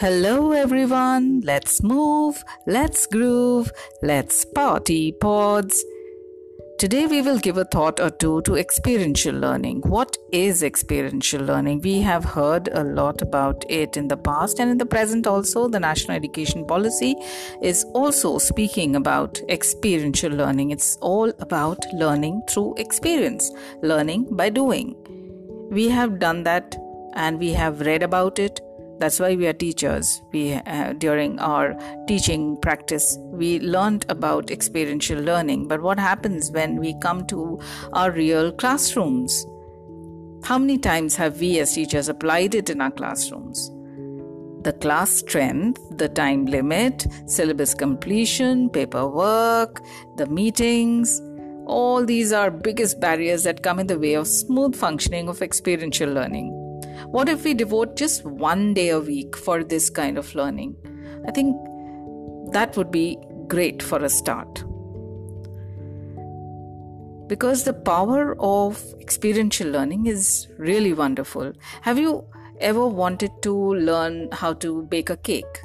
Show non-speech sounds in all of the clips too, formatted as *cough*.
Hello, everyone. Let's move, let's groove, let's party pods. Today, we will give a thought or two to experiential learning. What is experiential learning? We have heard a lot about it in the past and in the present also. The National Education Policy is also speaking about experiential learning. It's all about learning through experience, learning by doing. We have done that and we have read about it that's why we are teachers. We uh, during our teaching practice we learned about experiential learning. But what happens when we come to our real classrooms? How many times have we as teachers applied it in our classrooms? The class strength, the time limit, syllabus completion, paperwork, the meetings, all these are biggest barriers that come in the way of smooth functioning of experiential learning. What if we devote just one day a week for this kind of learning? I think that would be great for a start. Because the power of experiential learning is really wonderful. Have you ever wanted to learn how to bake a cake?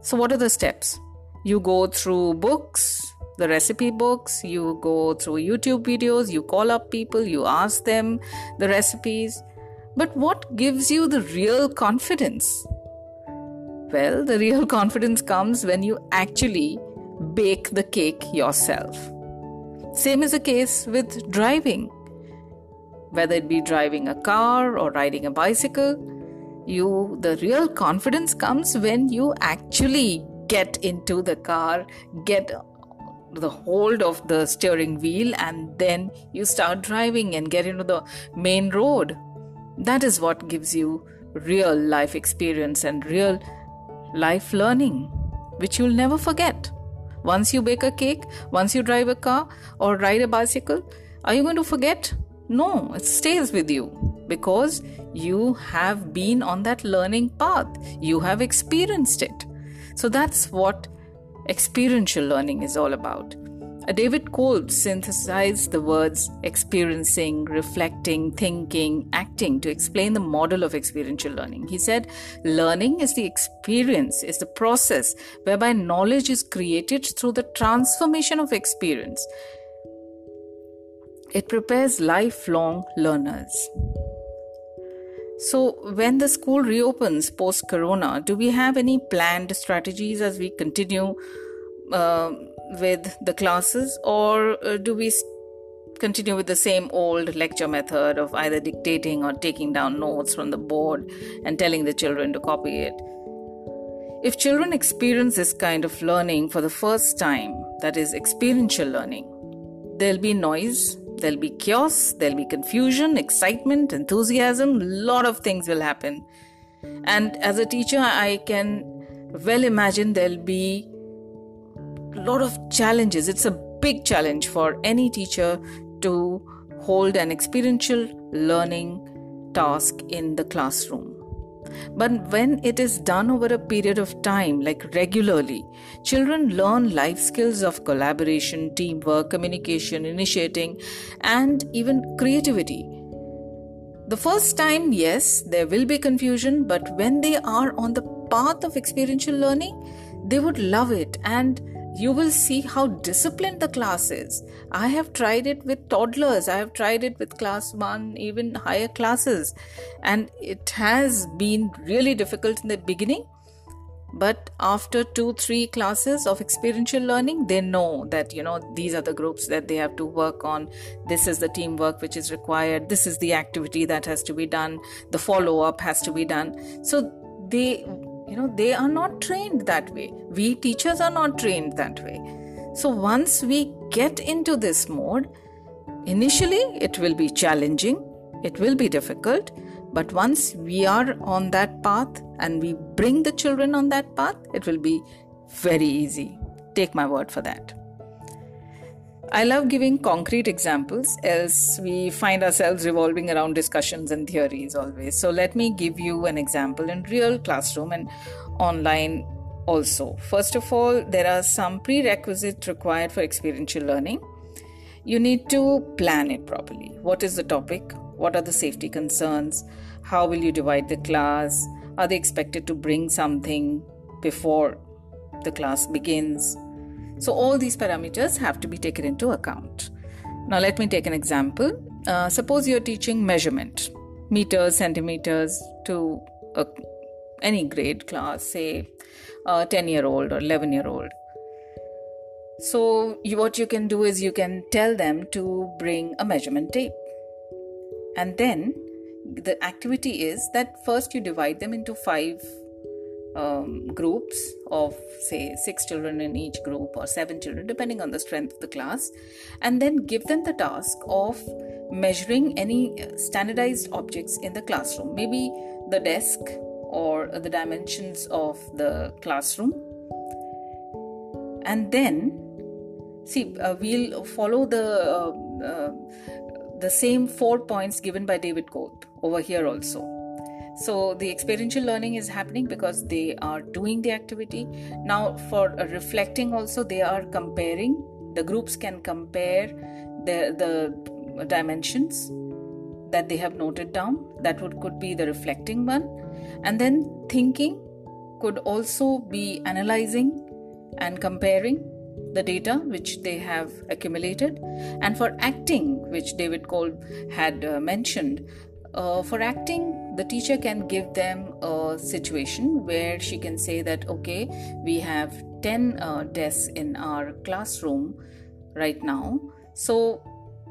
So, what are the steps? You go through books, the recipe books, you go through YouTube videos, you call up people, you ask them the recipes, but what gives you the real confidence? Well, the real confidence comes when you actually bake the cake yourself. Same is the case with driving. Whether it be driving a car or riding a bicycle, you the real confidence comes when you actually get into the car, get the hold of the steering wheel and then you start driving and get into the main road that is what gives you real life experience and real life learning, which you'll never forget. Once you bake a cake, once you drive a car or ride a bicycle, are you going to forget? No, it stays with you because you have been on that learning path, you have experienced it. So that's what experiential learning is all about. David Kolb synthesized the words experiencing, reflecting, thinking, acting to explain the model of experiential learning. He said, Learning is the experience, is the process whereby knowledge is created through the transformation of experience. It prepares lifelong learners. So, when the school reopens post corona, do we have any planned strategies as we continue? Uh, with the classes, or uh, do we continue with the same old lecture method of either dictating or taking down notes from the board and telling the children to copy it? If children experience this kind of learning for the first time, that is experiential learning, there'll be noise, there'll be chaos, there'll be confusion, excitement, enthusiasm, a lot of things will happen. And as a teacher, I can well imagine there'll be lot of challenges. It's a big challenge for any teacher to hold an experiential learning task in the classroom. But when it is done over a period of time, like regularly, children learn life skills of collaboration, teamwork, communication, initiating, and even creativity. The first time, yes, there will be confusion, but when they are on the path of experiential learning, they would love it and you will see how disciplined the class is. I have tried it with toddlers, I have tried it with class 1, even higher classes, and it has been really difficult in the beginning. But after two, three classes of experiential learning, they know that, you know, these are the groups that they have to work on. This is the teamwork which is required. This is the activity that has to be done. The follow up has to be done. So they you know they are not trained that way. We teachers are not trained that way. So once we get into this mode initially it will be challenging it will be difficult but once we are on that path and we bring the children on that path it will be very easy. Take my word for that I love giving concrete examples, else we find ourselves revolving around discussions and theories always. So let me give you an example in real classroom and online also. First of all, there are some prerequisites required for experiential learning. You need to plan it properly. What is the topic? What are the safety concerns? How will you divide the class? Are they expected to bring something before the class begins? So, all these parameters have to be taken into account. Now, let me take an example. Uh, suppose you're teaching measurement, meters, centimeters to a, any grade class, say a 10 year old or 11 year old. So, you, what you can do is you can tell them to bring a measurement tape. And then the activity is that first you divide them into five um, groups of say six children in each group or seven children depending on the strength of the class and then give them the task of measuring any standardized objects in the classroom. Maybe the desk or the dimensions of the classroom. And then see uh, we'll follow the uh, uh, the same four points given by david Kolb over here also so the experiential learning is happening because they are doing the activity. Now, for reflecting, also, they are comparing. The groups can compare the, the dimensions that they have noted down. That would could be the reflecting one. And then thinking could also be analyzing and comparing the data which they have accumulated and for acting which david kolb had uh, mentioned uh, for acting, the teacher can give them a situation where she can say that, okay, we have 10 uh, desks in our classroom right now. So,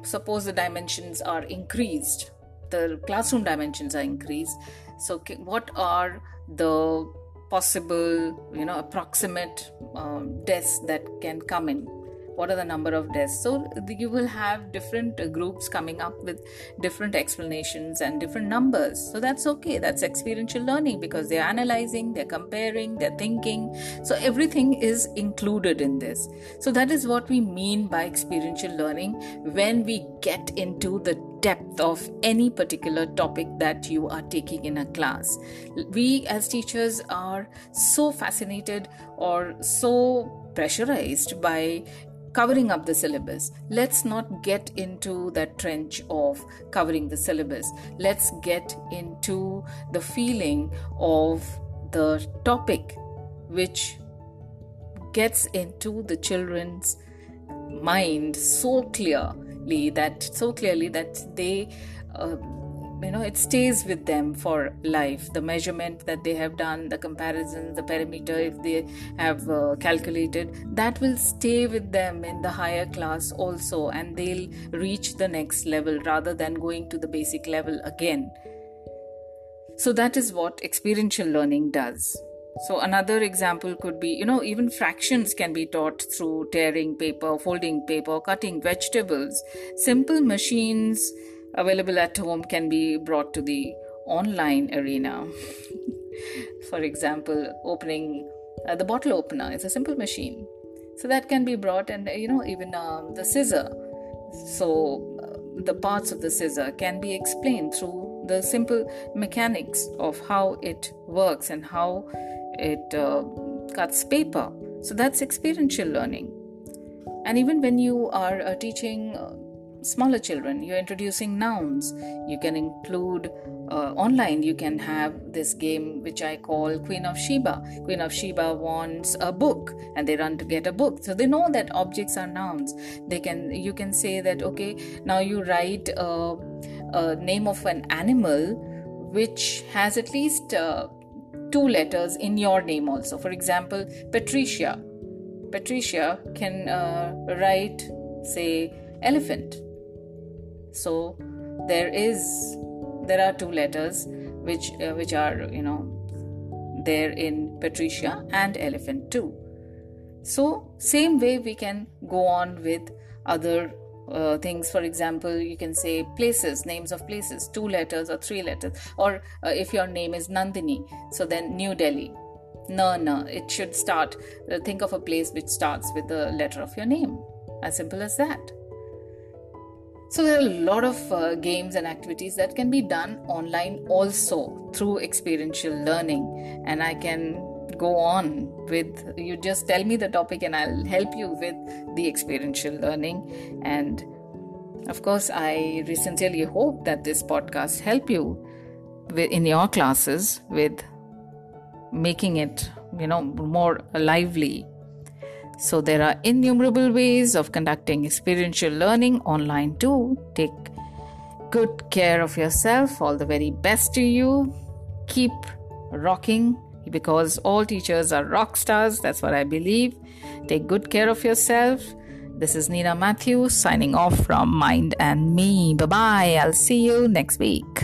suppose the dimensions are increased, the classroom dimensions are increased. So, what are the possible, you know, approximate um, desks that can come in? What are the number of deaths? So you will have different uh, groups coming up with different explanations and different numbers. So that's okay. That's experiential learning because they're analyzing they're comparing they're thinking. So everything is included in this. So that is what we mean by experiential learning when we get into the depth of any particular topic that you are taking in a class. We as teachers are so fascinated or so pressurized by covering up the syllabus. Let's not get into that trench of covering the syllabus. Let's get into the feeling of the topic which gets into the children's mind so clearly that so clearly that they uh, you know it stays with them for life. The measurement that they have done the comparison the parameter if they have uh, calculated that will stay with them in the higher class also and they'll reach the next level rather than going to the basic level again. So that is what experiential learning does. So another example could be you know even fractions can be taught through tearing paper folding paper cutting vegetables. Simple machines available at home can be brought to the online arena. *laughs* For example, opening uh, the bottle opener is a simple machine. So that can be brought, and you know, even um, the scissor. So uh, the parts of the scissor can be explained through the simple mechanics of how it works and how it uh, cuts paper. So that's experiential learning. And even when you are uh, teaching uh, smaller children. You're introducing nouns. You can include uh, online you can have this game which i call queen of sheba. Queen of sheba wants a book and they run to get a book. So they know that objects are nouns. They can you can say that okay now you write a, a name of an animal which has at least uh, two letters in your name also. For example patricia. Patricia can uh, write say elephant so there is there are two letters which uh, which are you know there in patricia and elephant too. So same way we can go on with other uh, things. For example you can say places names of places two letters or three letters. Or uh, if your name is nandini so then new delhi. No no it should start uh, think of a place which starts with the letter of your name. As simple as that so, there are a lot of uh, games and activities that can be done online also through experiential learning. And I can go on with you just tell me the topic and I'll help you with the experiential learning. And of course, I sincerely hope that this podcast help you in your classes with making it, you know, more lively. So there are innumerable ways of conducting experiential learning online too. Take good care of yourself. All the very best to you. Keep rocking because all teachers are rock stars. That's what I believe. Take good care of yourself. This is Nina Matthews signing off from Mind and Me. Bye bye. I'll see you next week.